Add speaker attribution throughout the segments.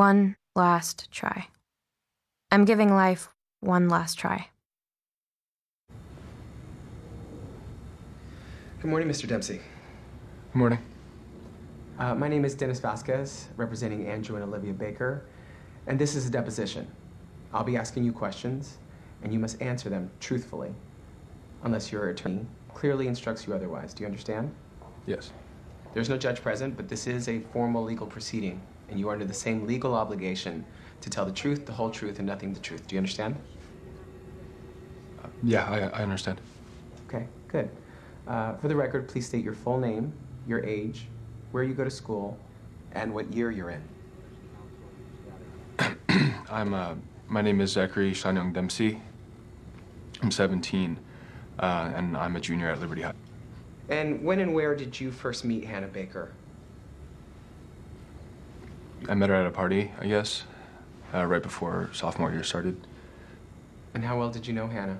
Speaker 1: One last try. I'm giving life one last try.
Speaker 2: Good morning, Mr. Dempsey.
Speaker 3: Good morning.
Speaker 2: Uh, my name is Dennis Vasquez, representing Andrew and Olivia Baker, and this is a deposition. I'll be asking you questions, and you must answer them truthfully, unless your attorney clearly instructs you otherwise. Do you understand?
Speaker 3: Yes.
Speaker 2: There's no judge present, but this is a formal legal proceeding, and you are under the same legal obligation to tell the truth, the whole truth, and nothing but the truth. Do you understand?
Speaker 3: Uh, yeah, I, I understand.
Speaker 2: Okay, good. Uh, for the record, please state your full name, your age, where you go to school, and what year you're in.
Speaker 3: I'm, uh, my name is Zachary Shanyong Dempsey. I'm 17, uh, and I'm a junior at Liberty High.
Speaker 2: And when and where did you first meet Hannah Baker?
Speaker 3: I met her at a party, I guess, uh, right before sophomore year started.
Speaker 2: And how well did you know Hannah?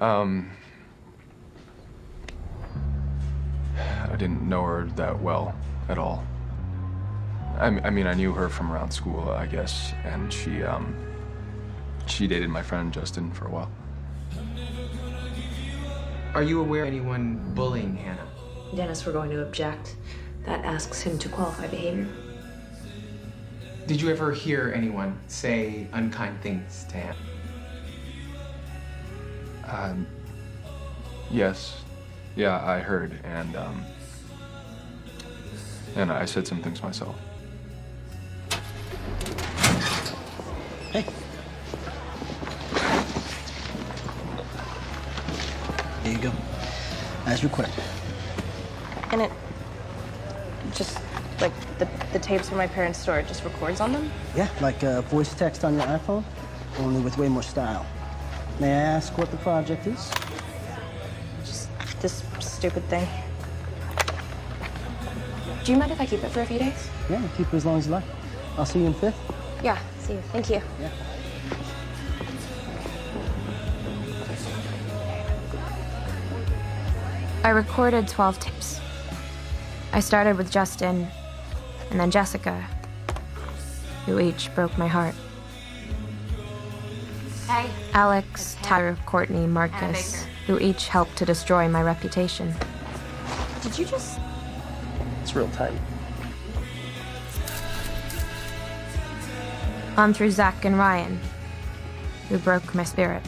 Speaker 3: Um, I didn't know her that well at all. I, I mean, I knew her from around school, I guess, and she, um, she dated my friend Justin for a while.
Speaker 2: Are you aware of anyone bullying Hannah?
Speaker 4: Dennis, we're going to object. That asks him to qualify behavior.
Speaker 2: Did you ever hear anyone say unkind things to him?
Speaker 3: Um, yes. Yeah, I heard, and, um, and I said some things myself.
Speaker 5: Hey. There you go. As requested.
Speaker 6: And it just like the, the tapes from my parents' store, it just records on them?
Speaker 5: Yeah, like uh, voice text on your iPhone, only with way more style. May I ask what the project is?
Speaker 6: Just this stupid thing. Do you mind if I keep it for a few days?
Speaker 5: Yeah, keep it as long as you like. I'll see you in fifth.
Speaker 6: Yeah, see you. Thank you.
Speaker 5: Yeah.
Speaker 1: I recorded 12 tapes. I started with Justin and then Jessica, who each broke my heart.
Speaker 6: Hey.
Speaker 1: Alex, Tyler, Courtney, Marcus, who each helped to destroy my reputation.
Speaker 6: Did you just.
Speaker 5: It's real tight.
Speaker 1: On through Zach and Ryan, who broke my spirit.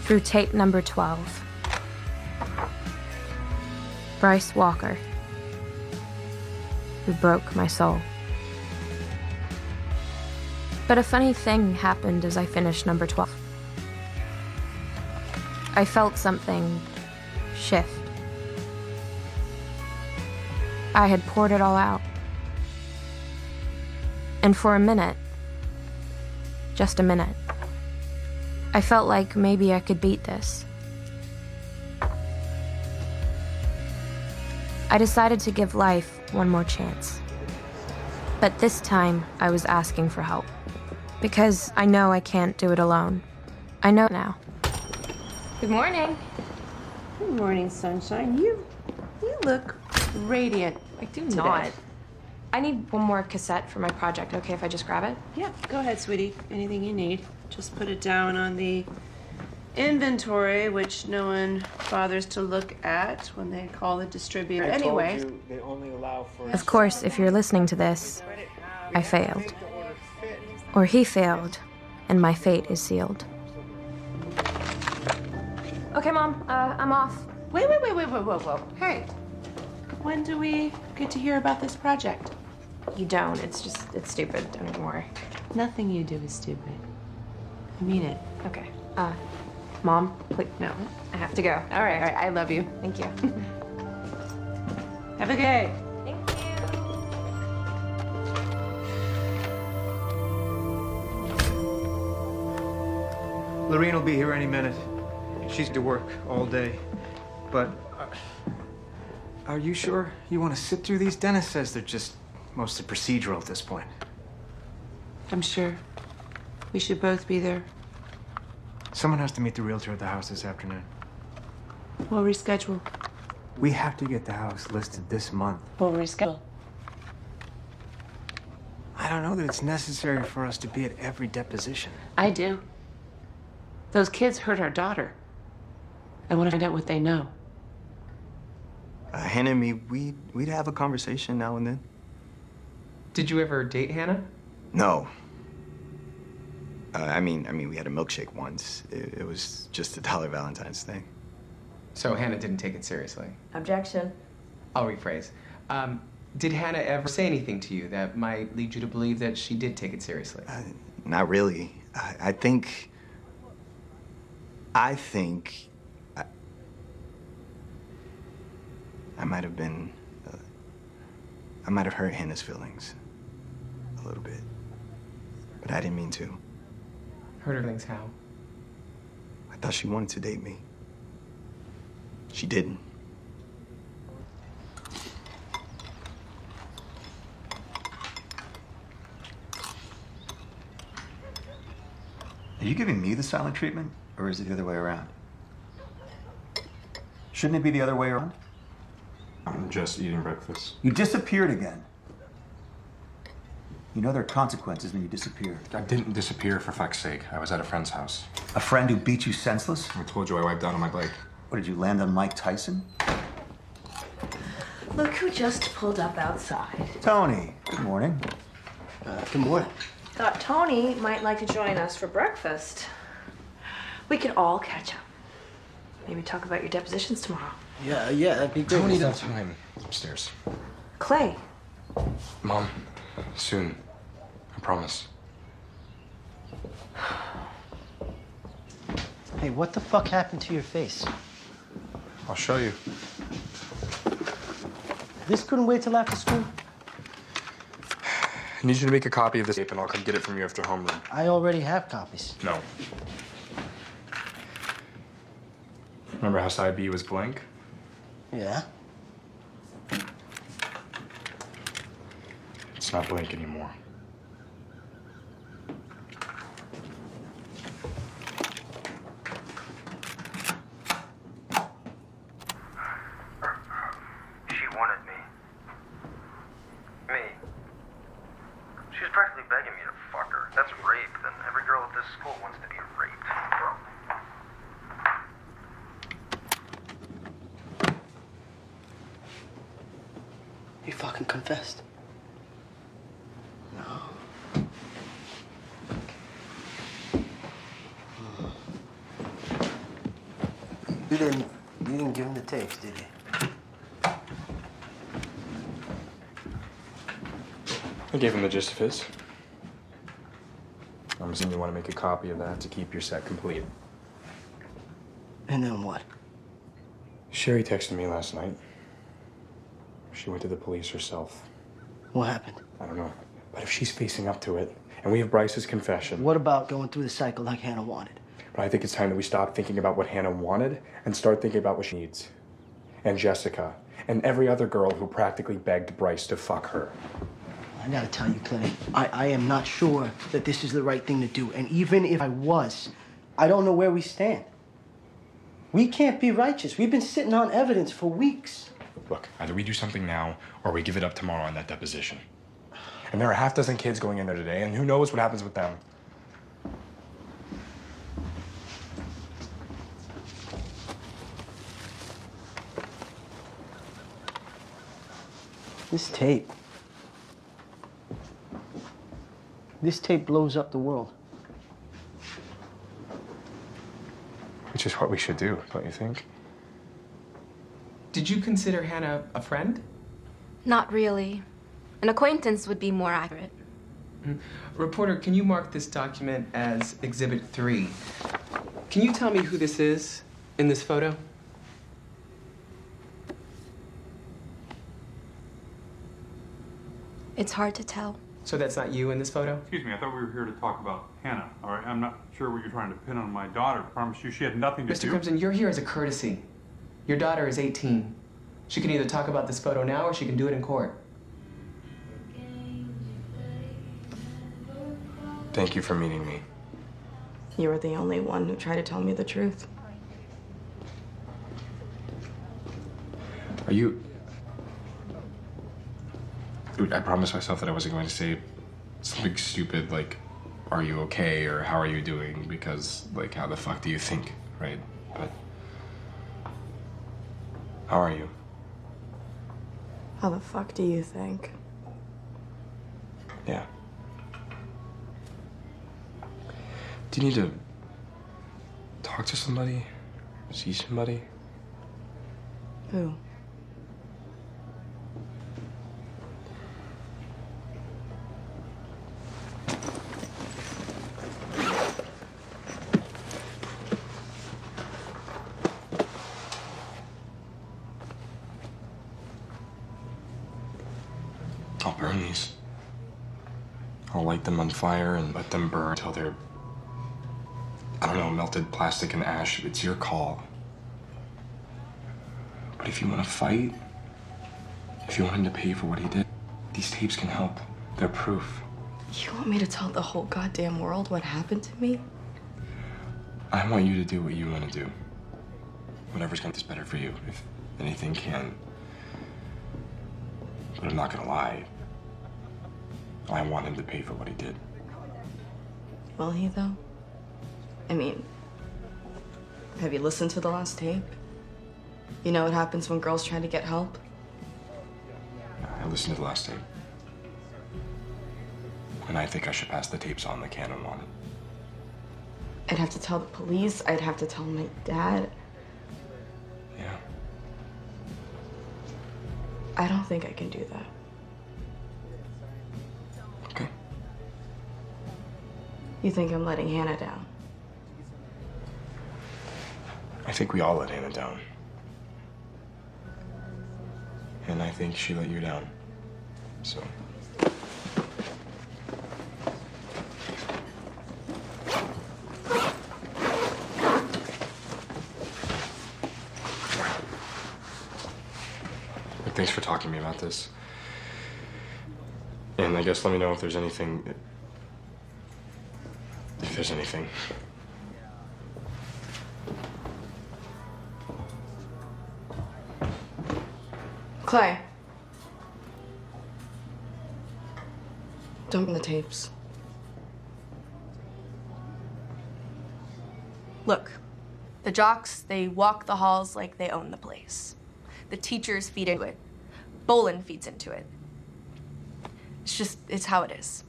Speaker 1: Through tape number 12. Bryce Walker, who broke my soul. But a funny thing happened as I finished number 12. I felt something shift. I had poured it all out. And for a minute, just a minute, I felt like maybe I could beat this. I decided to give life one more chance. But this time, I was asking for help. Because I know I can't do it alone. I know now.
Speaker 6: Good morning.
Speaker 7: Good morning, sunshine. You you look radiant.
Speaker 6: I do
Speaker 7: today.
Speaker 6: not. I need one more cassette for my project. Okay, if I just grab it?
Speaker 7: Yeah, go ahead, sweetie. Anything you need. Just put it down on the inventory, which no one bothers to look at when they call the distributor. Anyway,
Speaker 1: Of course, if you're listening to this, I failed. Or he failed, and my fate is sealed.
Speaker 6: Okay, Mom, uh, I'm off.
Speaker 7: wait, wait, wait, wait, wait, whoa, whoa. Hey, when do we get to hear about this project?
Speaker 6: You don't. It's just, it's stupid. Don't even worry.
Speaker 7: Nothing you do is stupid. I mean it.
Speaker 6: Okay. Uh, Mom, wait, no. I have to go.
Speaker 7: All right, all right. I love you.
Speaker 6: Thank you.
Speaker 7: Have a good day.
Speaker 6: Thank you.
Speaker 8: Lorene will be here any minute. She's to work all day. But uh, are you sure you want to sit through these? Dennis says they're just mostly procedural at this point.
Speaker 7: I'm sure. We should both be there.
Speaker 8: Someone has to meet the realtor at the house this afternoon.
Speaker 7: We'll reschedule.
Speaker 8: We have to get the house listed this month.
Speaker 7: We'll reschedule.
Speaker 8: I don't know that it's necessary for us to be at every deposition.
Speaker 7: I do. Those kids hurt our daughter. I want to find out what they know.
Speaker 9: Uh, Hannah and me, we we'd have a conversation now and then.
Speaker 2: Did you ever date Hannah?
Speaker 9: No. Uh, I mean, I mean, we had a milkshake once. It, it was just a dollar Valentine's thing.
Speaker 2: So Hannah didn't take it seriously.
Speaker 4: Objection.
Speaker 2: I'll rephrase. Um, did Hannah ever say anything to you that might lead you to believe that she did take it seriously?
Speaker 9: Uh, not really. I, I think. I think. I, I might have been. Uh, I might have hurt Hannah's feelings. A little bit. But I didn't mean to.
Speaker 2: Hurt her feelings how?
Speaker 9: I thought she wanted to date me. She didn't.
Speaker 10: Are you giving me the silent treatment, or is it the other way around? Shouldn't it be the other way around?
Speaker 11: I'm just eating breakfast.
Speaker 10: You disappeared again. You know there are consequences when you disappear.
Speaker 11: I didn't disappear for fuck's sake. I was at a friend's house.
Speaker 10: A friend who beat you senseless?
Speaker 11: I told you I wiped out on my bike.
Speaker 10: What did you land on Mike Tyson?
Speaker 4: Look who just pulled up outside.
Speaker 10: Tony. Good morning.
Speaker 5: Uh, good morning.
Speaker 4: Thought Tony might like to join us for breakfast. We could all catch up. Maybe talk about your depositions tomorrow.
Speaker 5: Yeah, yeah, that'd be great.
Speaker 11: Tony, no time. Upstairs.
Speaker 4: Clay,
Speaker 11: Mom, soon. I promise.
Speaker 5: Hey, what the fuck happened to your face?
Speaker 11: I'll show you.
Speaker 5: This couldn't wait till after school?
Speaker 11: I need you to make a copy of this tape and I'll come get it from you after homeroom.
Speaker 5: I already have copies.
Speaker 11: No. Remember how side B was blank?
Speaker 5: Yeah?
Speaker 11: Not blank anymore.
Speaker 12: She wanted me. Me. She was practically begging me to fuck her. That's rape, and every girl at this school wants to be raped.
Speaker 5: You fucking confessed. You didn't. You didn't give him the tapes, did you?
Speaker 11: I gave him the gist of his. I'm assuming you want to make a copy of that to keep your set complete.
Speaker 5: And then what?
Speaker 11: Sheri texted me last night. She went to the police herself.
Speaker 5: What happened?
Speaker 11: I don't know. But if she's facing up to it, and we have Bryce's confession,
Speaker 5: What about going through the cycle like Hannah wanted?
Speaker 11: but I think it's time that we stop thinking about what Hannah wanted and start thinking about what she needs. And Jessica, and every other girl who practically begged Bryce to fuck her.
Speaker 5: I gotta tell you, Clay, I, I am not sure that this is the right thing to do. And even if I was, I don't know where we stand. We can't be righteous. We've been sitting on evidence for weeks.
Speaker 11: Look, either we do something now or we give it up tomorrow on that deposition. And there are a half dozen kids going in there today, and who knows what happens with them.
Speaker 5: This tape. This tape blows up the world.
Speaker 11: Which is what we should do, don't you think?
Speaker 2: Did you consider Hannah a friend?
Speaker 6: Not really. An acquaintance would be more accurate. Mm-hmm.
Speaker 2: Reporter, can you mark this document as Exhibit 3? Can you tell me who this is in this photo?
Speaker 6: It's hard to tell.
Speaker 2: So that's not you in this photo?
Speaker 13: Excuse me, I thought we were here to talk about Hannah, all right? I'm not sure what you're trying to pin on my daughter. I promise you she had nothing to
Speaker 2: Mr.
Speaker 13: do. Mr.
Speaker 2: Crimson, you're here as a courtesy. Your daughter is 18. She can either talk about this photo now or she can do it in court.
Speaker 11: Thank you for meeting me.
Speaker 4: You were the only one who tried to tell me the truth.
Speaker 11: Are you. Dude, I promised myself that I wasn't going to say something stupid like, are you okay? Or how are you doing? Because, like, how the fuck do you think, right? But. How are you?
Speaker 14: How the fuck do you think?
Speaker 11: Yeah. Do you need to talk to somebody? See somebody?
Speaker 14: Who?
Speaker 11: These. I'll light them on fire and let them burn until they're, I don't know, melted plastic and ash. It's your call. But if you want to fight, if you want him to pay for what he did, these tapes can help. They're proof.
Speaker 14: You want me to tell the whole goddamn world what happened to me?
Speaker 11: I want you to do what you want to do. Whatever's going to be better for you, if anything can. But I'm not going to lie. I want him to pay for what he did.
Speaker 14: Will he, though? I mean, have you listened to the last tape? You know what happens when girls try to get help?
Speaker 11: I listened to the last tape. And I think I should pass the tapes on the canon wanted.
Speaker 14: I'd have to tell the police. I'd have to tell my dad.
Speaker 11: Yeah.
Speaker 14: I don't think I can do that. You think I'm letting Hannah down?
Speaker 11: I think we all let Hannah down. And I think she let you down. So. Thanks for talking to me about this. And I guess let me know if there's anything. If there's anything.
Speaker 14: Clay. Don't the tapes.
Speaker 15: Look, the jocks, they walk the halls like they own the place. The teachers feed into it. Bolan feeds into it. It's just, it's how it is.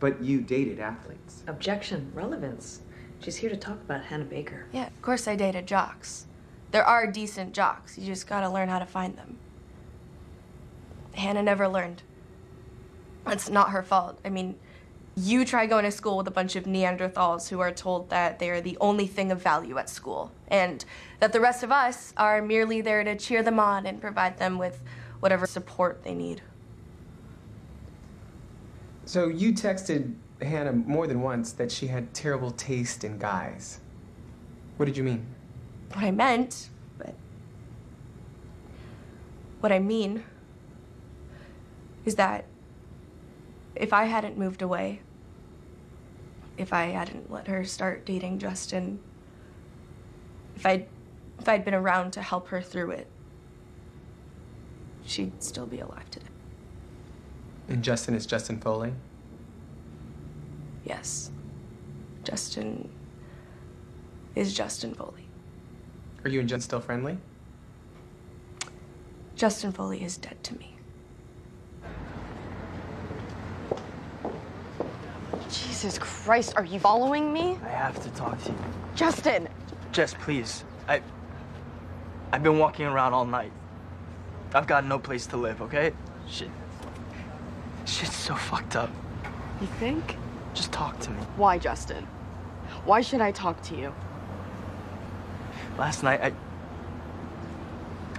Speaker 2: But you dated athletes.
Speaker 4: Objection, relevance. She's here to talk about Hannah Baker.
Speaker 15: Yeah, of course I dated jocks. There are decent jocks. You just gotta learn how to find them. Hannah never learned. It's not her fault. I mean, you try going to school with a bunch of Neanderthals who are told that they are the only thing of value at school, and that the rest of us are merely there to cheer them on and provide them with whatever support they need.
Speaker 2: So you texted Hannah more than once that she had terrible taste in guys. What did you mean?
Speaker 15: What I meant, but. What I mean is that if I hadn't moved away, if I hadn't let her start dating Justin, if I'd, if I'd been around to help her through it, she'd still be alive today.
Speaker 2: And Justin is Justin Foley?
Speaker 15: Yes. Justin is Justin Foley.
Speaker 2: Are you and Jen still friendly?
Speaker 15: Justin Foley is dead to me.
Speaker 14: Jesus Christ, are you following me?
Speaker 16: I have to talk to you.
Speaker 14: Justin!
Speaker 16: Jess, please. I. I've been walking around all night. I've got no place to live, okay? Shit. Shit's so fucked up.
Speaker 14: You think?
Speaker 16: Just talk to me.
Speaker 14: Why, Justin? Why should I talk to you?
Speaker 16: Last night, I.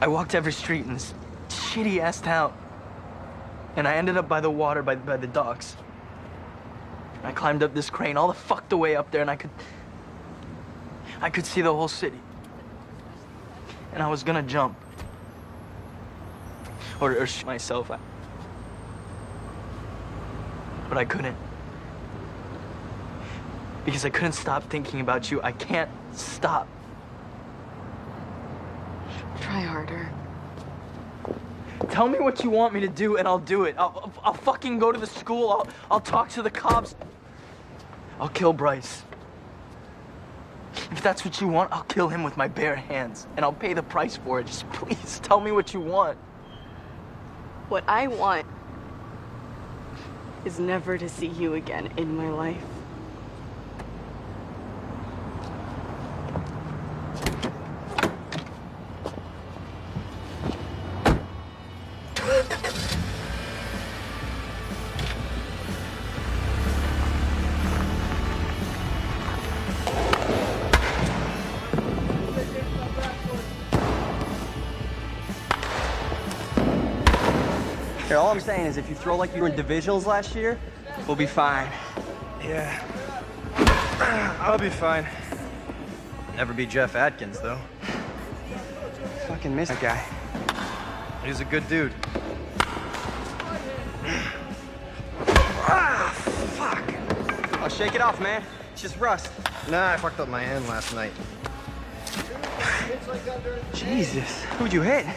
Speaker 16: I walked every street in this shitty ass town. And I ended up by the water, by, by the docks. I climbed up this crane all the fucked way up there, and I could. I could see the whole city. And I was gonna jump. Or, or myself. I, but I couldn't. Because I couldn't stop thinking about you. I can't stop.
Speaker 14: Try harder.
Speaker 16: Tell me what you want me to do, and I'll do it. I'll, I'll, fucking go to the school. I'll, I'll talk to the cops. I'll kill Bryce. If that's what you want, I'll kill him with my bare hands, and I'll pay the price for it. Just please tell me what you want.
Speaker 15: What I want is never to see you again in my life.
Speaker 16: All I'm saying is if you throw like you were in divisionals last year, we'll be fine.
Speaker 17: Yeah. I'll be fine. Never be Jeff Atkins, though.
Speaker 16: Fucking miss that guy.
Speaker 17: He's a good dude. ah, fuck.
Speaker 16: I'll shake it off, man. It's just rust.
Speaker 17: Nah, I fucked up my hand last night.
Speaker 16: Jesus, who'd you hit?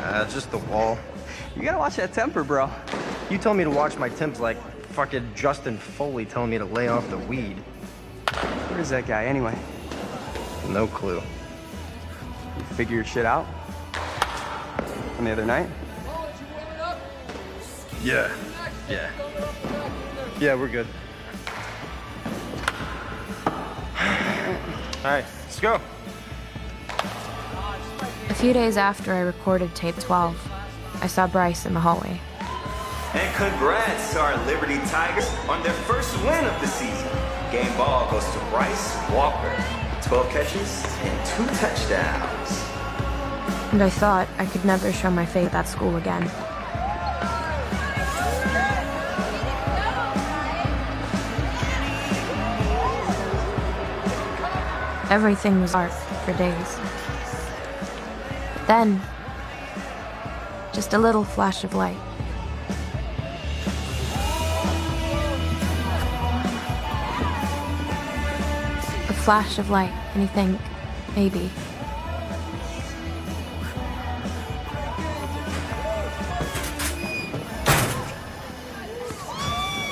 Speaker 17: Uh, just the wall.
Speaker 16: You gotta watch that temper, bro.
Speaker 17: You told me to watch my temps like fucking Justin Foley telling me to lay off the weed.
Speaker 16: Where's that guy anyway?
Speaker 17: No clue.
Speaker 16: You figure your shit out? From the other night?
Speaker 17: Yeah. Yeah. Yeah, we're good. All right, let's go.
Speaker 1: A few days after I recorded tape 12, I saw Bryce in the hallway.
Speaker 18: And congrats to our Liberty Tigers on their first win of the season. Game ball goes to Bryce Walker. 12 catches and two touchdowns.
Speaker 1: And I thought I could never show my face at that school again. Everything was dark for days. Then, just a little flash of light. A flash of light, and you think, maybe.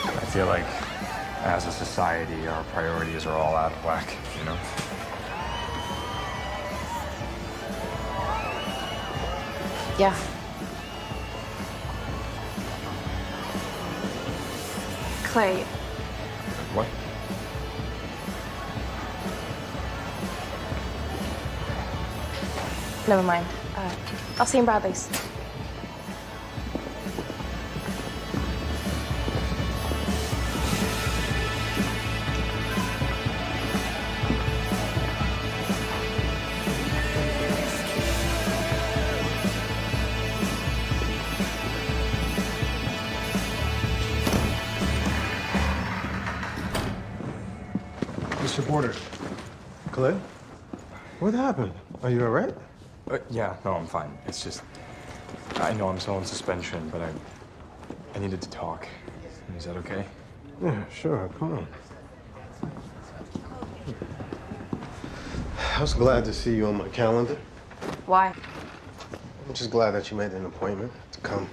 Speaker 11: I feel like as a society, our priorities are all out of whack, you know?
Speaker 1: Yeah. Clay,
Speaker 11: What?
Speaker 1: never mind. Uh, I'll see you in Bradley's.
Speaker 19: What happened? Are you all right?
Speaker 11: Uh, yeah, no, I'm fine. It's just, I know I'm still on suspension, but I, I needed to talk. Is that okay?
Speaker 19: Yeah, sure. Come on. I was glad to see you on my calendar.
Speaker 1: Why?
Speaker 19: I'm just glad that you made an appointment to come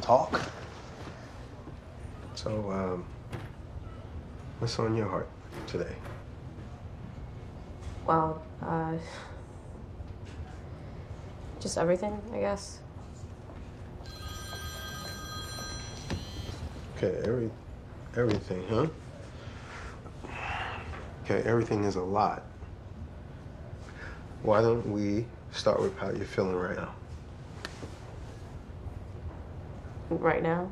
Speaker 19: talk. So, um, what's on your heart today?
Speaker 1: Well, uh. Just everything, I guess.
Speaker 19: Okay, every, everything, huh? Okay, everything is a lot. Why don't we start with how you're feeling right now?
Speaker 1: Right now?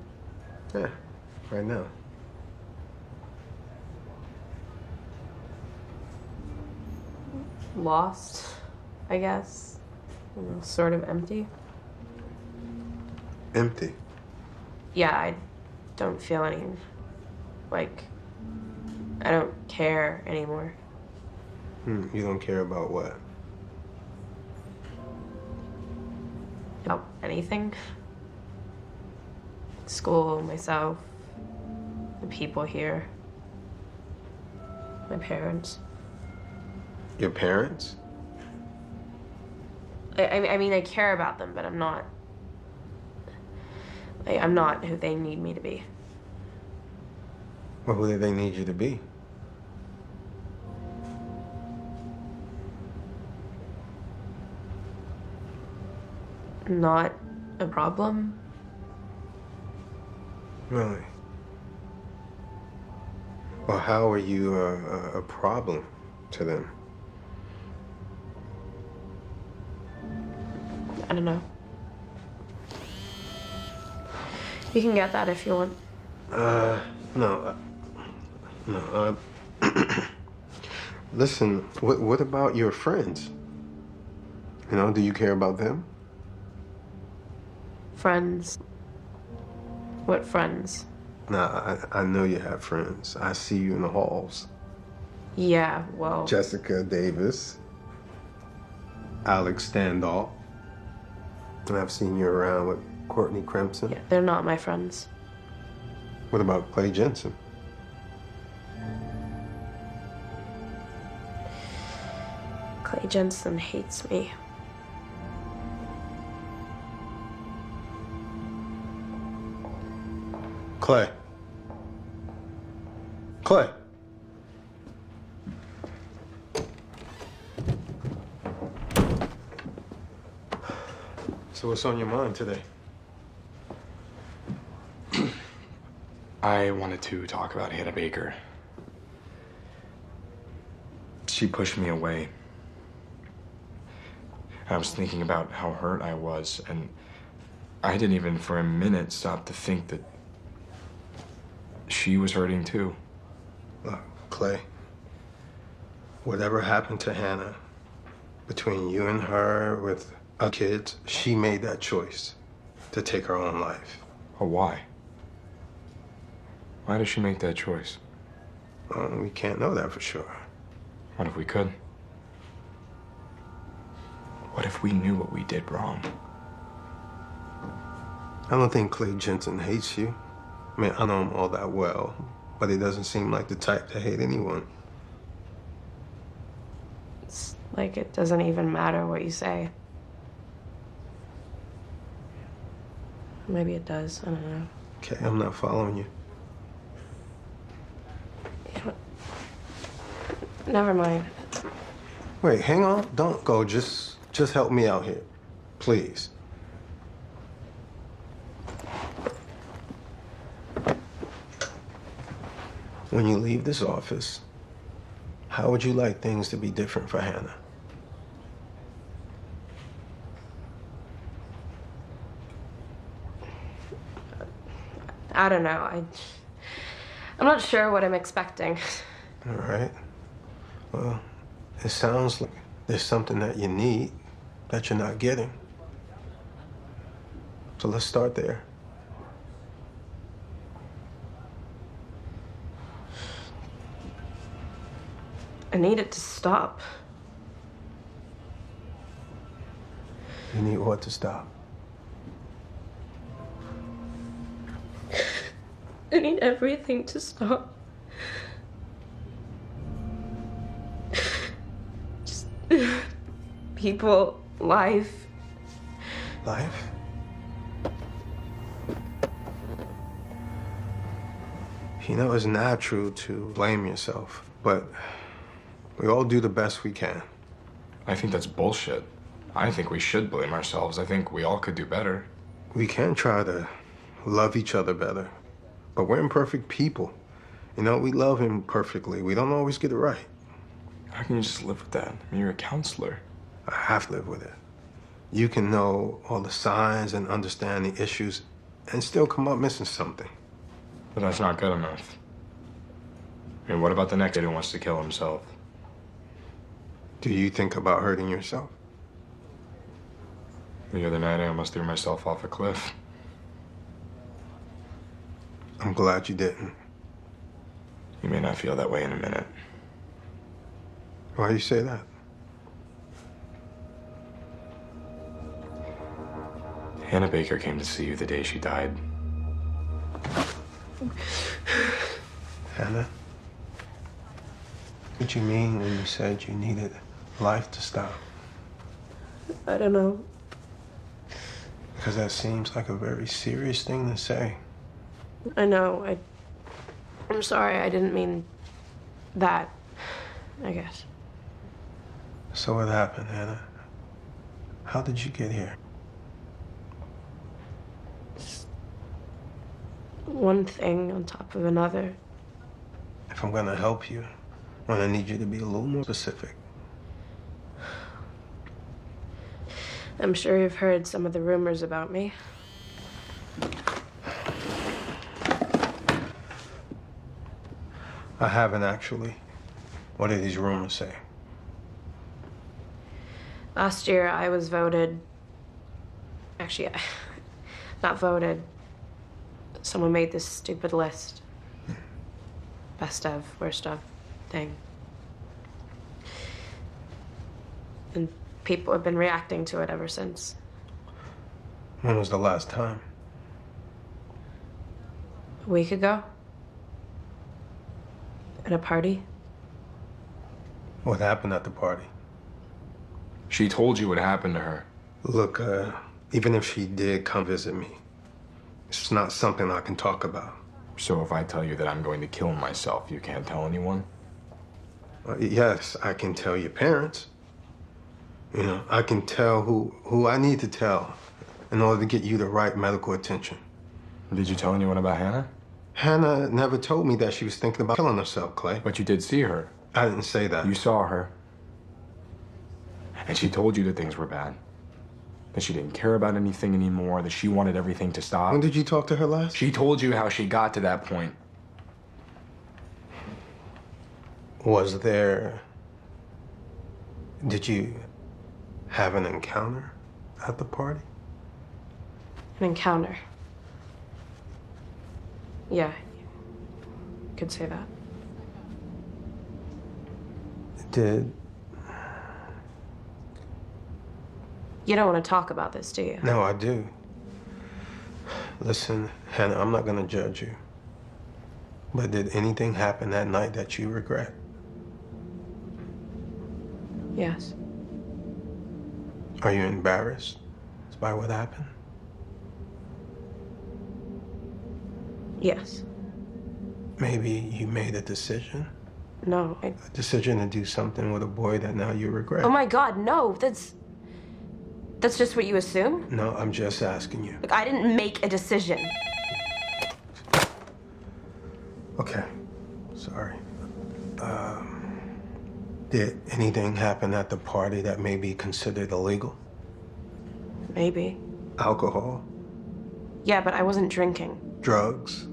Speaker 19: Yeah, right now.
Speaker 1: Lost, I guess. You know, sort of empty.
Speaker 19: Empty.
Speaker 1: Yeah, I don't feel any. Like, I don't care anymore.
Speaker 19: Hmm, you don't care about what?
Speaker 1: About anything. School, myself, the people here, my parents.
Speaker 19: Your parents?
Speaker 1: I, I mean- I care about them, but I'm not
Speaker 6: I, I'm not who they need me to be.
Speaker 19: Well, who do they need you to be?
Speaker 6: Not a problem.
Speaker 19: Really? Well, how are you a, a, a problem to them?
Speaker 6: I don't know. You can get that if you want.
Speaker 19: Uh, no. uh, No. Uh, listen, what, what about your friends? You know, do you care about them?
Speaker 6: Friends. What friends?
Speaker 19: Nah, I, I know you have friends. I see you in the halls.
Speaker 6: Yeah, well.
Speaker 19: Jessica Davis, Alex Standall. And I've seen you around with Courtney Crimson.
Speaker 6: Yeah, they're not my friends.
Speaker 19: What about Clay Jensen?
Speaker 6: Clay Jensen hates me.
Speaker 19: Clay. Clay. So what's on your mind today?
Speaker 11: I wanted to talk about Hannah Baker. She pushed me away. I was thinking about how hurt I was, and I didn't even for a minute stop to think that she was hurting too.
Speaker 19: Look, Clay. Whatever happened to Hannah, between you and her, with other kids, she made that choice to take her own life.
Speaker 11: Oh, why? Why did she make that choice?
Speaker 19: Well, we can't know that for sure.
Speaker 11: What if we could? What if we knew what we did wrong?
Speaker 19: I don't think Clay Jensen hates you. I mean, I know him all that well, but he doesn't seem like the type to hate anyone.
Speaker 6: It's like it doesn't even matter what you say. Maybe it does. I don't know.
Speaker 19: Okay, I'm not following you.
Speaker 6: Never mind.
Speaker 19: Wait, hang on. Don't go. Just just help me out here. Please. When you leave this office, how would you like things to be different for Hannah?
Speaker 6: I don't know. I, I'm not sure what I'm expecting.
Speaker 19: All right. Well, it sounds like there's something that you need that you're not getting. So let's start there.
Speaker 6: I need it to stop.
Speaker 19: You need what to stop?
Speaker 6: I need everything to stop. Just people, life.
Speaker 19: Life? You know, it's natural to blame yourself, but we all do the best we can.
Speaker 11: I think that's bullshit. I think we should blame ourselves. I think we all could do better.
Speaker 19: We can try to love each other better, but we're imperfect people. You know, we love him perfectly. We don't always get it right.
Speaker 11: How can you just live with that? I mean, you're a counselor.
Speaker 19: I have to live with it. You can know all the signs and understand the issues and still come up missing something.
Speaker 11: But that's not good enough. I mean, what about the next kid who wants to kill himself?
Speaker 19: Do you think about hurting yourself?
Speaker 11: The other night, I almost threw myself off a cliff.
Speaker 19: I'm glad you didn't.
Speaker 11: You may not feel that way in a minute.
Speaker 19: Why do you say that?
Speaker 11: Hannah Baker came to see you the day she died.
Speaker 19: Hannah? What you mean when you said you needed life to stop?
Speaker 6: I don't know.
Speaker 19: Because that seems like a very serious thing to say.
Speaker 6: I know. I. I'm sorry. I didn't mean that. I guess.
Speaker 19: So what happened, Hannah? How did you get here?
Speaker 6: One thing on top of another.
Speaker 19: If I'm gonna help you, I'm gonna need you to be a little more specific.
Speaker 6: I'm sure you've heard some of the rumors about me.
Speaker 19: I haven't actually. What do these rumors say?
Speaker 6: Last year, I was voted. Actually, not voted. Someone made this stupid list. Best of, worst of thing. And people have been reacting to it ever since.
Speaker 19: When was the last time?
Speaker 6: A week ago? At a party?
Speaker 19: What happened at the party?
Speaker 11: She told you what happened to her.
Speaker 19: Look, uh, even if she did come visit me, it's not something I can talk about.
Speaker 11: So if I tell you that I'm going to kill myself, you can't tell anyone?
Speaker 19: Uh, yes, I can tell your parents. You know, I can tell who who I need to tell in order to get you the right medical attention.
Speaker 11: Did you tell anyone about Hannah?
Speaker 19: Hannah never told me that she was thinking about killing herself, Clay.
Speaker 11: But you did see her.
Speaker 19: I didn't say that.
Speaker 11: You saw her. And she told you that things were bad. That she didn't care about anything anymore, that she wanted everything to stop.
Speaker 19: When did you talk to her last?
Speaker 11: She told you how she got to that point.
Speaker 19: Was there. Did you have an encounter at the party?
Speaker 6: An encounter. Yeah, you could say that.
Speaker 19: Did.
Speaker 6: You don't want to talk about this, do you?
Speaker 19: No, I do. Listen, Hannah, I'm not gonna judge you. But did anything happen that night that you regret?
Speaker 6: Yes.
Speaker 19: Are you embarrassed by what happened?
Speaker 6: Yes.
Speaker 19: Maybe you made a decision?
Speaker 6: No. I...
Speaker 19: A decision to do something with a boy that now you regret?
Speaker 6: Oh my god, no. That's. That's just what you assume?
Speaker 19: No, I'm just asking you.
Speaker 6: Look, I didn't make a decision.
Speaker 19: Okay. Sorry. Um, did anything happen at the party that may be considered illegal?
Speaker 6: Maybe.
Speaker 19: Alcohol?
Speaker 6: Yeah, but I wasn't drinking.
Speaker 19: Drugs?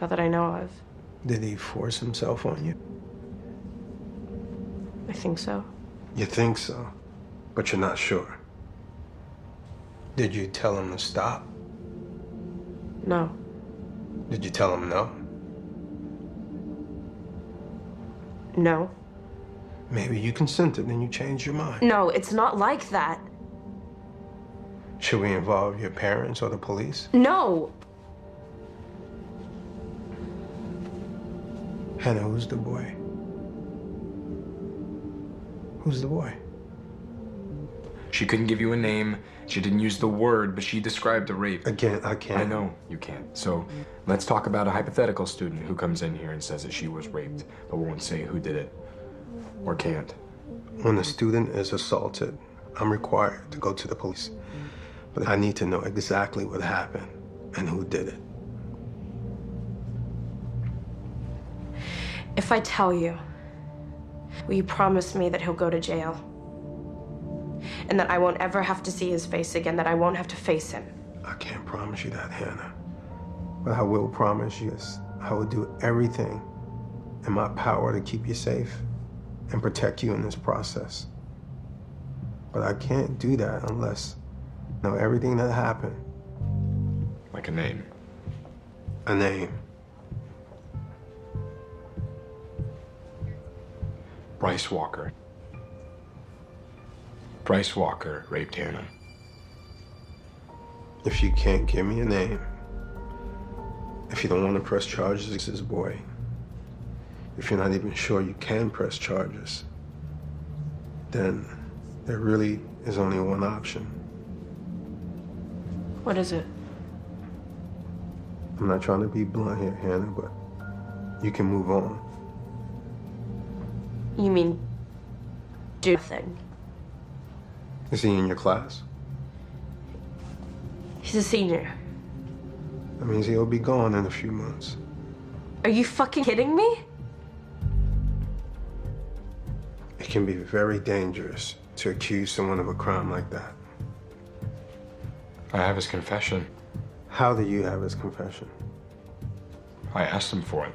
Speaker 6: Not that I know of.
Speaker 19: Did he force himself on you?
Speaker 6: I think so.
Speaker 19: You think so, but you're not sure. Did you tell him to stop?
Speaker 6: No.
Speaker 19: Did you tell him no?
Speaker 6: No.
Speaker 19: Maybe you consented and you changed your mind.
Speaker 6: No, it's not like that.
Speaker 19: Should we involve your parents or the police?
Speaker 6: No.
Speaker 19: Hannah, who's the boy? Who's the boy?
Speaker 11: She couldn't give you a name. She didn't use the word, but she described a rape.
Speaker 19: I can't. I can't.
Speaker 11: I know you can't. So let's talk about a hypothetical student who comes in here and says that she was raped, but won't say who did it or can't.
Speaker 19: When a student is assaulted, I'm required to go to the police. But I need to know exactly what happened and who did it.
Speaker 6: If I tell you, will you promise me that he'll go to jail? And that I won't ever have to see his face again, that I won't have to face him?
Speaker 19: I can't promise you that, Hannah. But I will promise you this. I will do everything in my power to keep you safe and protect you in this process. But I can't do that unless I know everything that happened.
Speaker 11: Like a name.
Speaker 19: A name.
Speaker 11: Bryce Walker. Bryce Walker raped Hannah.
Speaker 19: If you can't give me a name, if you don't want to press charges against this boy, if you're not even sure you can press charges, then there really is only one option.
Speaker 6: What is it?
Speaker 19: I'm not trying to be blunt here, Hannah, but you can move on.
Speaker 6: You mean do nothing?
Speaker 19: Is he in your class?
Speaker 6: He's a senior.
Speaker 19: That means he'll be gone in a few months.
Speaker 6: Are you fucking kidding me?
Speaker 19: It can be very dangerous to accuse someone of a crime like that.
Speaker 11: I have his confession.
Speaker 19: How do you have his confession?
Speaker 11: I asked him for it.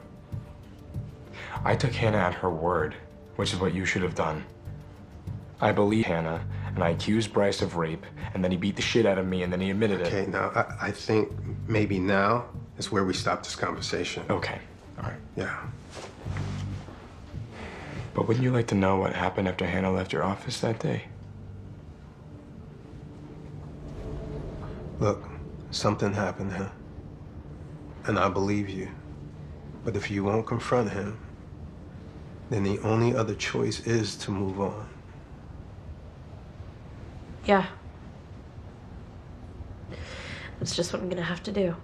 Speaker 11: I took Hannah at her word, which is what you should have done. I believe Hannah, and I accused Bryce of rape, and then he beat the shit out of me, and then he admitted
Speaker 19: Okay,
Speaker 11: it.
Speaker 19: Okay, now I, I think maybe now is where we stop this conversation.
Speaker 11: Okay, all right.
Speaker 19: Yeah.
Speaker 11: But wouldn't you like to know what happened after Hannah left your office that day?
Speaker 19: Look, something happened, huh? And I believe you. But if you won't confront him, then the only other choice is to move on.
Speaker 6: Yeah. That's just what I'm gonna have to do.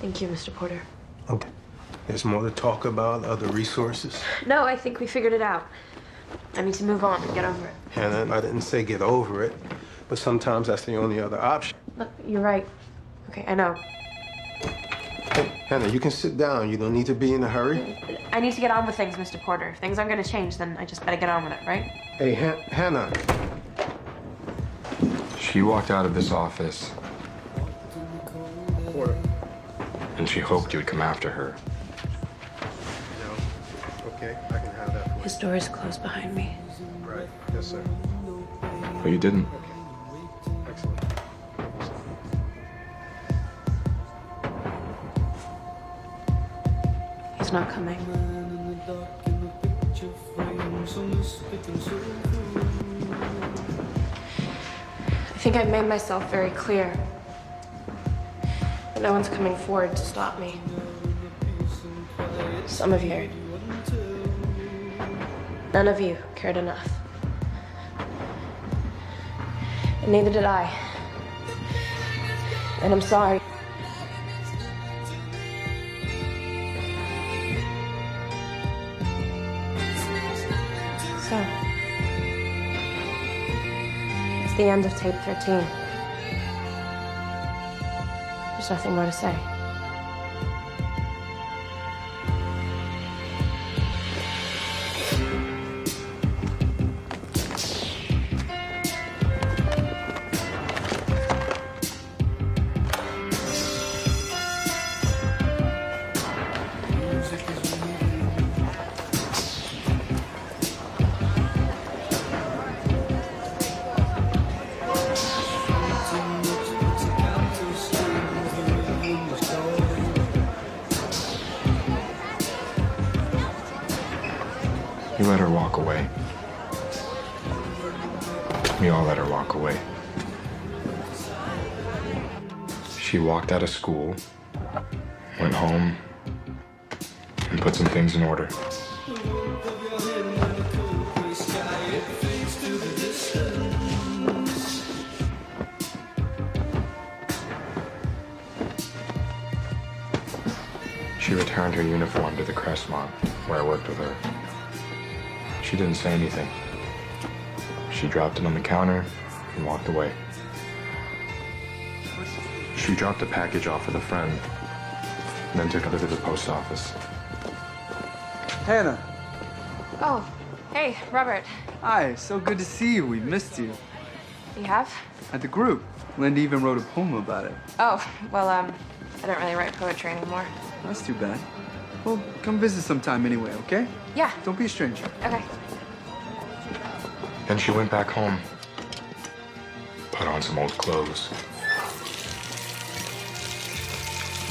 Speaker 6: Thank you, Mr. Porter.
Speaker 19: Okay. There's more to talk about, other resources.
Speaker 6: No, I think we figured it out. I need to move on and get over it.
Speaker 19: Hannah, I didn't say get over it, but sometimes that's the only other option.
Speaker 6: Look, you're right. Okay, I know.
Speaker 19: Hey, Hannah, you can sit down. You don't need to be in a hurry.
Speaker 6: I need to get on with things, Mr. Porter. If things aren't gonna change, then I just better get on with it, right?
Speaker 19: Hey, Han- Hannah.
Speaker 11: She walked out of this office, Porter. and she hoped you would come after her. No.
Speaker 19: Okay, I can have that.
Speaker 6: His door is closed behind me.
Speaker 19: Right. Yes, sir.
Speaker 11: But you didn't.
Speaker 6: Not coming. I think I've made myself very clear. But no one's coming forward to stop me. Some of you. None of you cared enough. And neither did I. And I'm sorry. The end of tape 13. There's nothing more to say.
Speaker 11: Walked out of school, went home, and put some things in order. She returned her uniform to the Crestmont, where I worked with her. She didn't say anything. She dropped it on the counter and walked away. She dropped a package off with a friend, and then took it to the post office.
Speaker 16: Hannah.
Speaker 1: Oh, hey, Robert.
Speaker 16: Hi, so good to see you. We missed you.
Speaker 1: You have?
Speaker 16: At the group. Linda even wrote a poem about it.
Speaker 1: Oh, well, um, I don't really write poetry anymore.
Speaker 16: That's too bad. Well, come visit sometime anyway, okay?
Speaker 1: Yeah.
Speaker 16: Don't be a stranger.
Speaker 1: Okay.
Speaker 11: Then she went back home, put on some old clothes.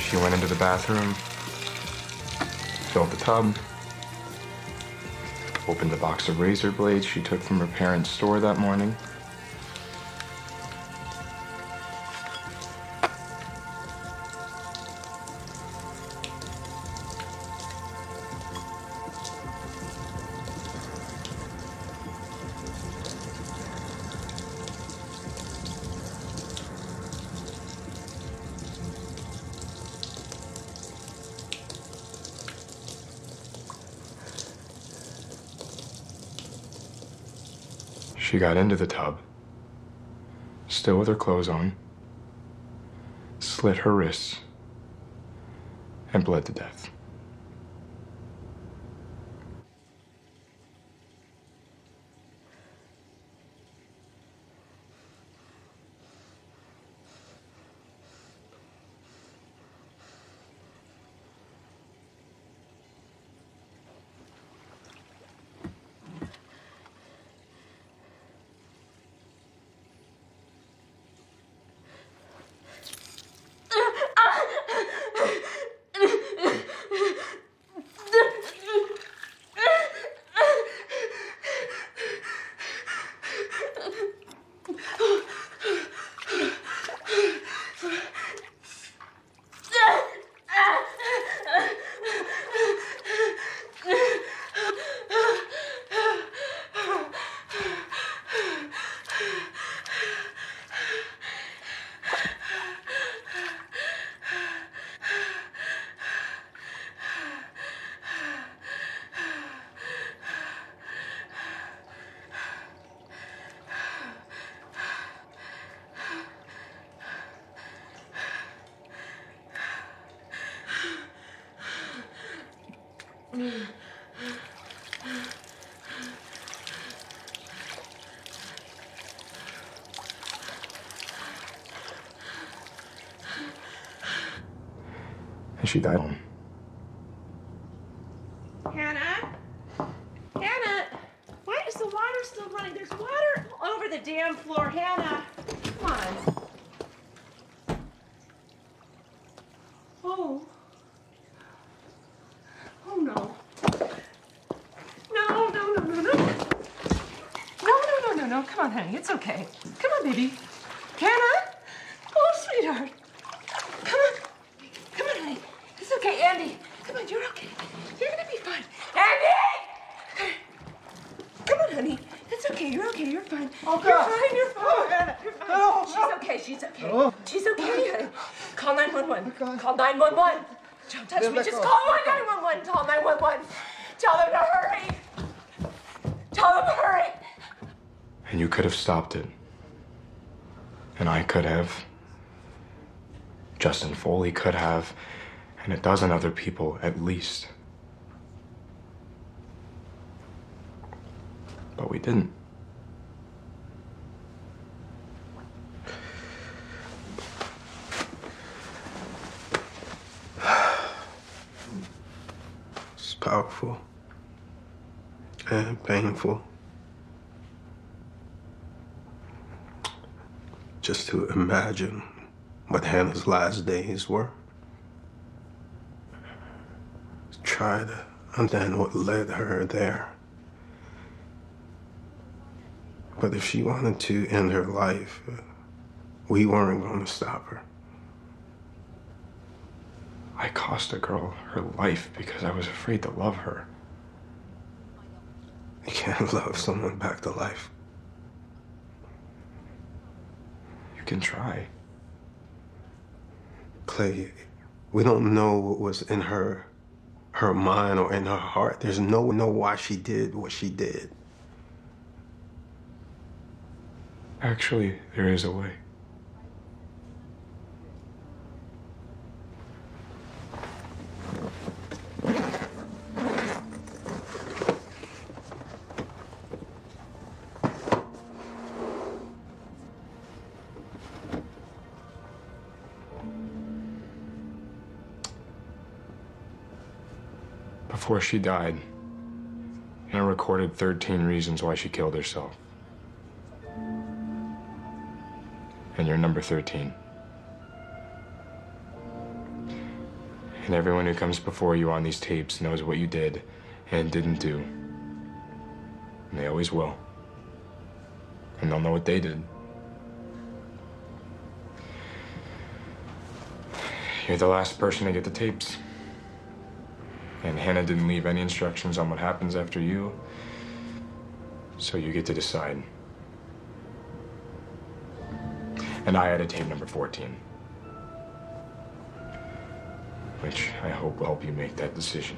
Speaker 11: She went into the bathroom, filled the tub, opened the box of razor blades she took from her parents' store that morning. She got into the tub, still with her clothes on, slit her wrists, and bled to death. And she died.
Speaker 6: Hannah? Hannah? Why is the water still running? There's water all over the damn floor, Hannah. Come on. Oh. Oh no. No, no, no, no, no. No, no, no, no, no. Come on, honey. It's okay. Come on, baby. Hannah? Oh, sweetheart. Come on. Come on, honey. It's okay, Andy. Come on, you're okay. You're gonna be fine. Andy! Come on, honey. It's okay. You're okay. You're fine.
Speaker 20: Oh,
Speaker 6: You're
Speaker 20: God.
Speaker 6: fine. You're fine. Anna, you're fine.
Speaker 20: Oh,
Speaker 6: She's
Speaker 20: no.
Speaker 6: okay. She's okay.
Speaker 20: Oh.
Speaker 6: She's okay. honey. Call 911. Call 911. Don't touch
Speaker 20: Let
Speaker 6: me.
Speaker 20: me
Speaker 6: Just
Speaker 20: go.
Speaker 6: call 911. Call 911. Tell them to hurry. Tell them to hurry.
Speaker 11: And you could have stopped it. And I could have. Justin Foley could have. And a dozen other people, at least. But we didn't.
Speaker 19: It's powerful and painful. Just to imagine Hannah's last days were. Try to understand what led her there. But if she wanted to end her life, we weren't going to stop her.
Speaker 11: I cost a girl her life because I was afraid to love her.
Speaker 19: You can't love someone back to life.
Speaker 11: You can try.
Speaker 19: Clay, we don't know what was in her her mind or in her heart. There's no know why she did what she did.
Speaker 11: Actually, there is a way. Before she died, and I recorded 13 reasons why she killed herself. And you're number 13. And everyone who comes before you on these tapes knows what you did and didn't do. And they always will. And they'll know what they did. You're the last person to get the tapes. And Hannah didn't leave any instructions on what happens after you. So you get to decide. And I added tape number 14. Which I hope will help you make that decision.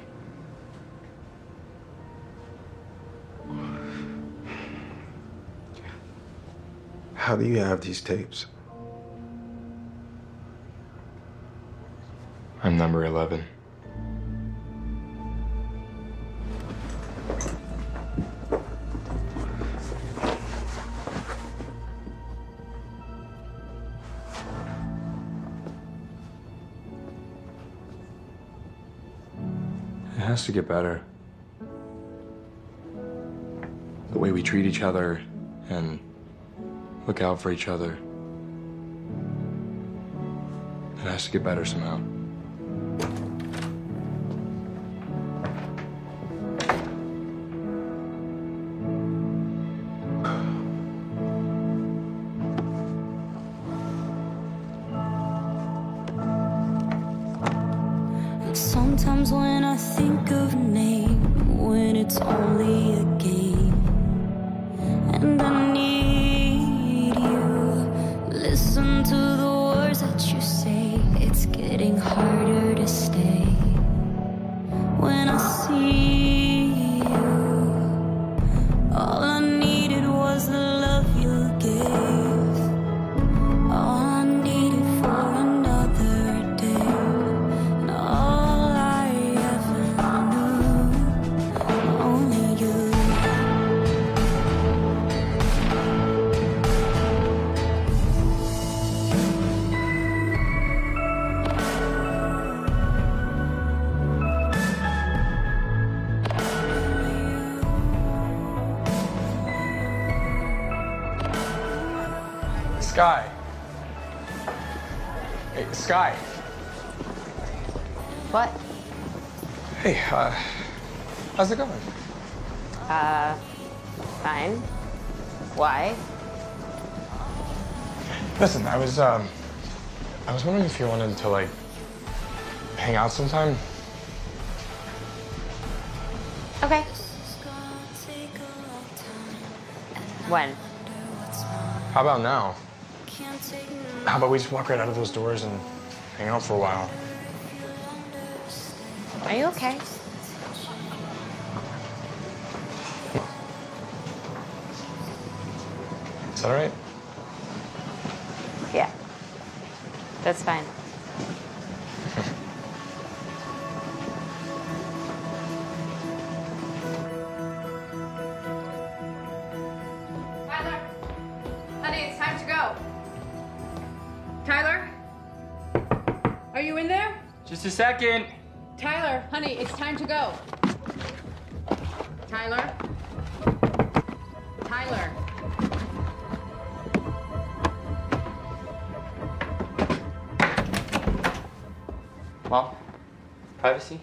Speaker 19: How do you have these tapes?
Speaker 21: I'm number 11. Has to get better. The way we treat each other and look out for each other. It has to get better somehow. Hey, Skye.
Speaker 1: What?
Speaker 21: Hey, uh, how's it going?
Speaker 1: Uh, fine. Why?
Speaker 21: Listen, I was, um, I was wondering if you wanted to, like, hang out sometime.
Speaker 1: Okay. When?
Speaker 21: How about now? How about we just walk right out of those doors and hang out for a while?
Speaker 1: Are you okay?
Speaker 21: Is that all right?
Speaker 1: Yeah. That's fine.
Speaker 22: Second.
Speaker 7: Tyler, honey, it's time to go. Tyler? Tyler?
Speaker 22: Mom, privacy?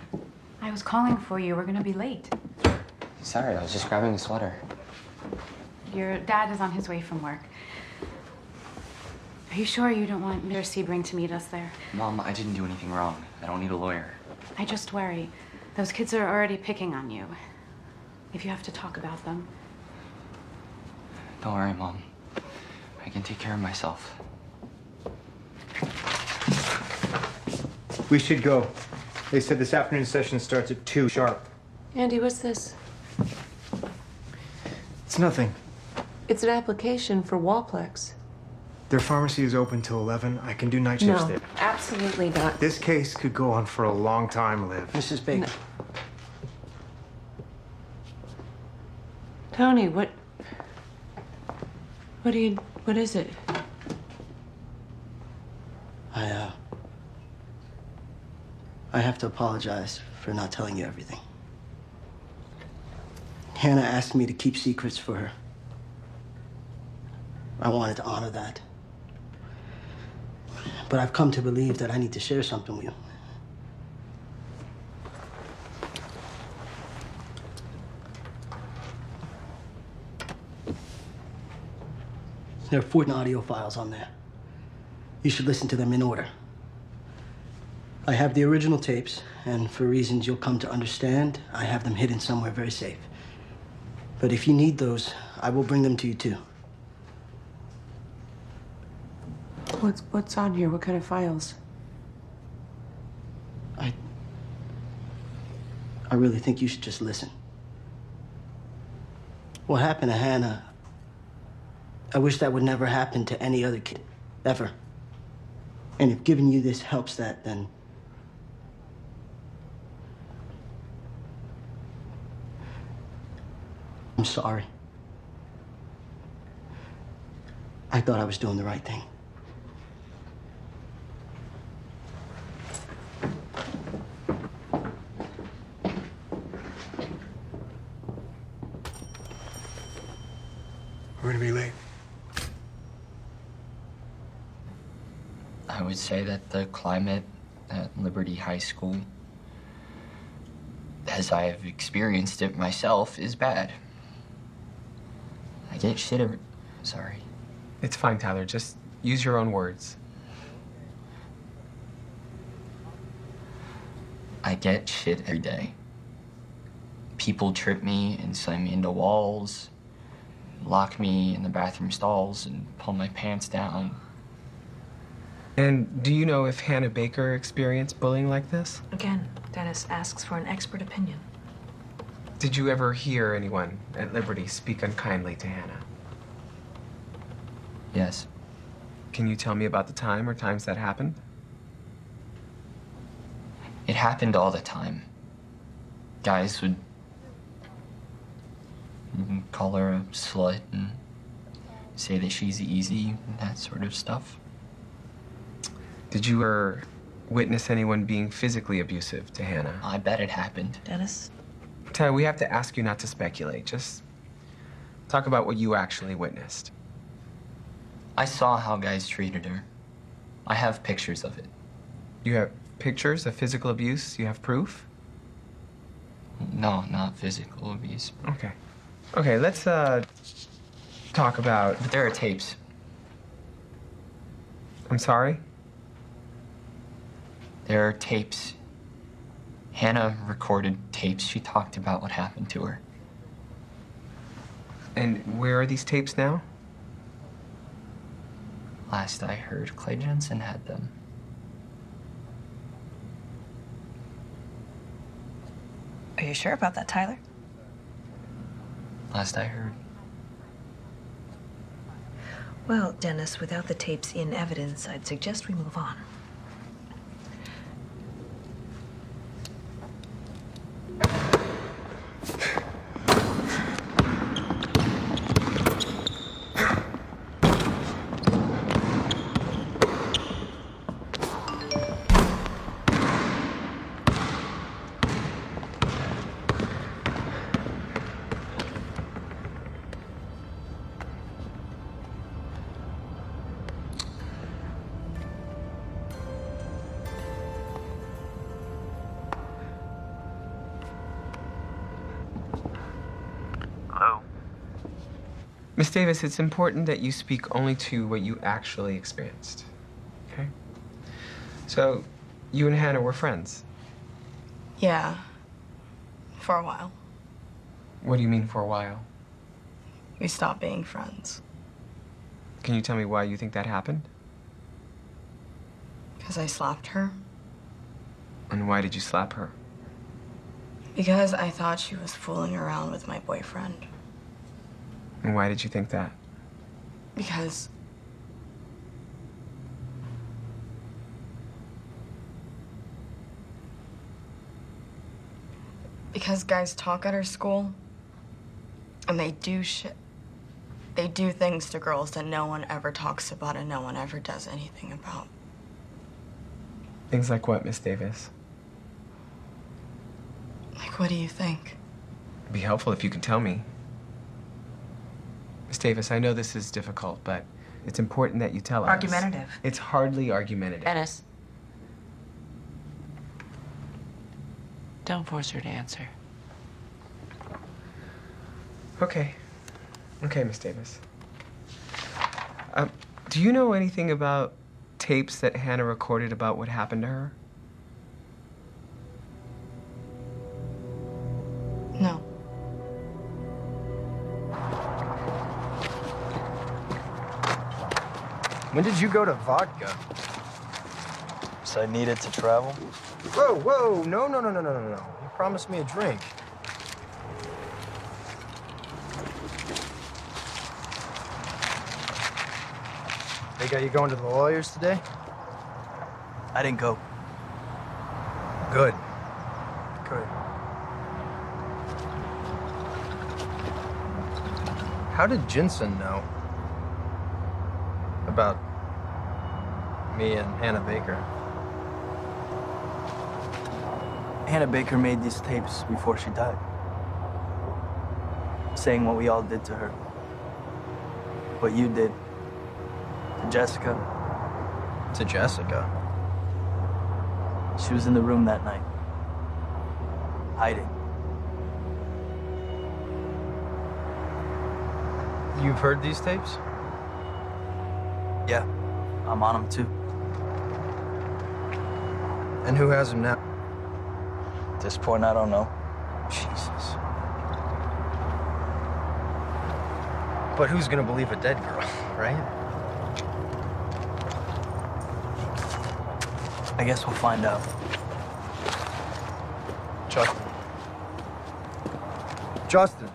Speaker 23: I was calling for you. We're gonna be late.
Speaker 22: Sorry, I was just grabbing a sweater.
Speaker 23: Your dad is on his way from work. Are you sure you don't want Mr. Sebring to meet us there?
Speaker 22: Mom, I didn't do anything wrong. I don't need a lawyer.
Speaker 23: I just worry. Those kids are already picking on you. If you have to talk about them.
Speaker 22: Don't worry, Mom. I can take care of myself.
Speaker 8: We should go. They said this afternoon session starts at 2 sharp.
Speaker 7: Andy, what's this?
Speaker 8: It's nothing.
Speaker 7: It's an application for Walplex.
Speaker 8: Their pharmacy is open till 11. I can do night shifts
Speaker 7: No,
Speaker 8: there.
Speaker 7: Absolutely not.
Speaker 8: This case could go on for a long time, Liv.
Speaker 5: Mrs. Baker.
Speaker 7: Tony, what? What do you? What is it?
Speaker 5: I, uh. I have to apologize for not telling you everything. Hannah asked me to keep secrets for her. I wanted to honor that. But I've come to believe that I need to share something with you. There are 14 audio files on there. You should listen to them in order. I have the original tapes, and for reasons you'll come to understand, I have them hidden somewhere very safe. But if you need those, I will bring them to you too.
Speaker 7: What's What's on here? What kind of files?
Speaker 5: I I really think you should just listen. What happened to Hannah I wish that would never happen to any other kid, ever. And if giving you this helps that, then. I'm sorry. I thought I was doing the right thing.
Speaker 19: We're gonna be late.
Speaker 22: I would say that the climate at Liberty High School, as I have experienced it myself, is bad. I get shit every. Sorry.
Speaker 2: It's fine, Tyler. Just use your own words.
Speaker 22: I get shit every day. People trip me and slam me into walls, lock me in the bathroom stalls, and pull my pants down.
Speaker 2: And do you know if Hannah Baker experienced bullying like this?
Speaker 4: Again, Dennis asks for an expert opinion.
Speaker 2: Did you ever hear anyone at Liberty speak unkindly to Hannah?
Speaker 22: Yes.
Speaker 2: Can you tell me about the time or times that happened?
Speaker 22: It happened all the time. Guys would call her a slut and say that she's easy and that sort of stuff.
Speaker 2: Did you ever witness anyone being physically abusive to Hannah?
Speaker 22: I bet it happened.
Speaker 4: Dennis?
Speaker 2: Ty, we have to ask you not to speculate. Just talk about what you actually witnessed.
Speaker 22: I saw how guys treated her. I have pictures of it.
Speaker 2: You have pictures of physical abuse? You have proof?
Speaker 22: No, not physical abuse.
Speaker 2: Okay. Okay, let's uh talk about
Speaker 22: But there are tapes.
Speaker 2: I'm sorry?
Speaker 22: There are tapes. Hannah recorded tapes. She talked about what happened to her.
Speaker 2: And where are these tapes now?
Speaker 22: Last I heard, Clay Jensen had them.
Speaker 4: Are you sure about that, Tyler?
Speaker 22: Last I heard.
Speaker 4: Well, Dennis, without the tapes in evidence, I'd suggest we move on.
Speaker 2: Miss Davis, it's important that you speak only to what you actually experienced. Okay? So, you and Hannah were friends.
Speaker 15: Yeah. For a while.
Speaker 2: What do you mean for a while?
Speaker 15: We stopped being friends.
Speaker 2: Can you tell me why you think that happened?
Speaker 15: Because I slapped her.
Speaker 2: And why did you slap her?
Speaker 15: Because I thought she was fooling around with my boyfriend.
Speaker 2: And why did you think that?
Speaker 15: Because. Because guys talk at our school and they do shit. They do things to girls that no one ever talks about and no one ever does anything about.
Speaker 2: Things like what, Miss Davis?
Speaker 15: Like, what do you think?
Speaker 2: It'd be helpful if you could tell me. Miss Davis, I know this is difficult, but it's important that you tell us.
Speaker 4: Argumentative.
Speaker 2: It's hardly argumentative.
Speaker 24: Dennis. Don't force her to answer.
Speaker 2: Okay. Okay, Miss Davis. Um, do you know anything about tapes that Hannah recorded about what happened to her?
Speaker 17: When did you go to vodka? So I needed to travel? Whoa, whoa, no, no, no, no, no, no, no. You promised me a drink.
Speaker 21: They got you going to the lawyers today?
Speaker 16: I didn't go.
Speaker 21: Good. Good. How did Jensen know about me and Hannah Baker?
Speaker 16: Hannah Baker made these tapes before she died. Saying what we all did to her. What you did to Jessica.
Speaker 21: To Jessica?
Speaker 16: She was in the room that night. Hiding.
Speaker 21: You've heard these tapes?
Speaker 16: Yeah, I'm on them too.
Speaker 21: And who has him now?
Speaker 16: At this point, I don't know.
Speaker 21: Jesus. But who's gonna believe a dead girl, right?
Speaker 16: I guess we'll find out.
Speaker 21: Justin. Justin.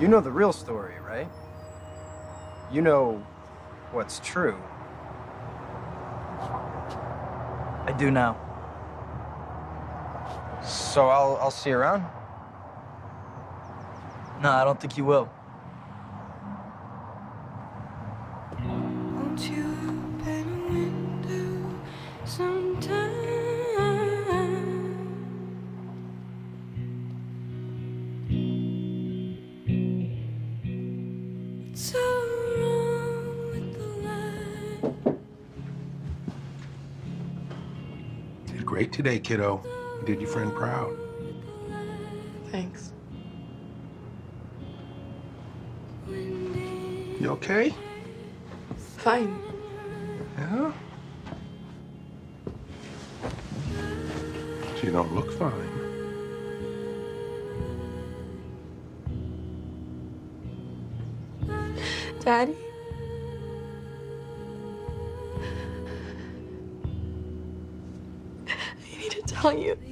Speaker 21: You know the real story, right? You know what's true.
Speaker 16: I do now.
Speaker 21: So I'll I'll see you around.
Speaker 16: No, I don't think you will.
Speaker 19: Today, kiddo. You did your friend proud.
Speaker 15: Thanks.
Speaker 19: You okay?
Speaker 15: Fine.
Speaker 19: Yeah? She don't look fine.
Speaker 15: Daddy? Tell you.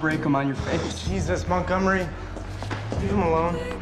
Speaker 25: Break them on your face.
Speaker 21: Jesus, Montgomery. Leave him alone.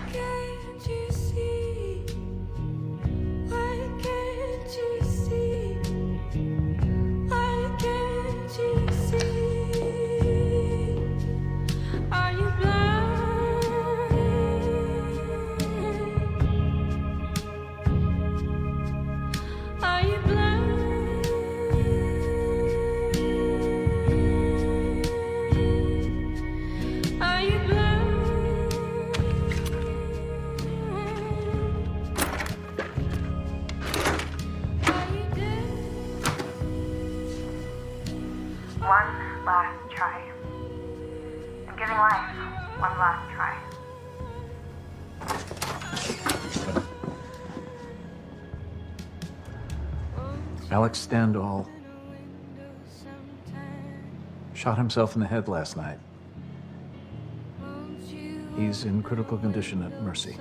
Speaker 1: Alex Standall shot himself in the head last night. He's in critical condition at Mercy.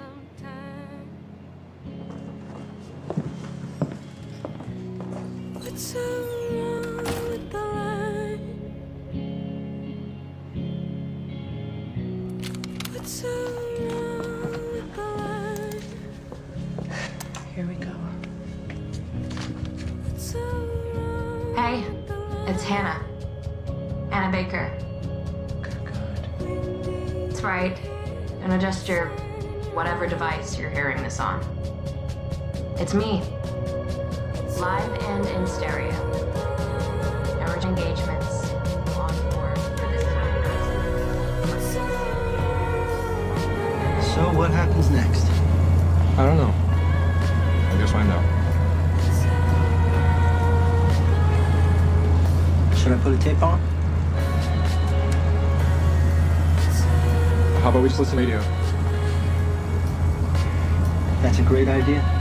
Speaker 5: Should I put a tape on?
Speaker 26: How about we just listen to radio?
Speaker 16: That's a great idea.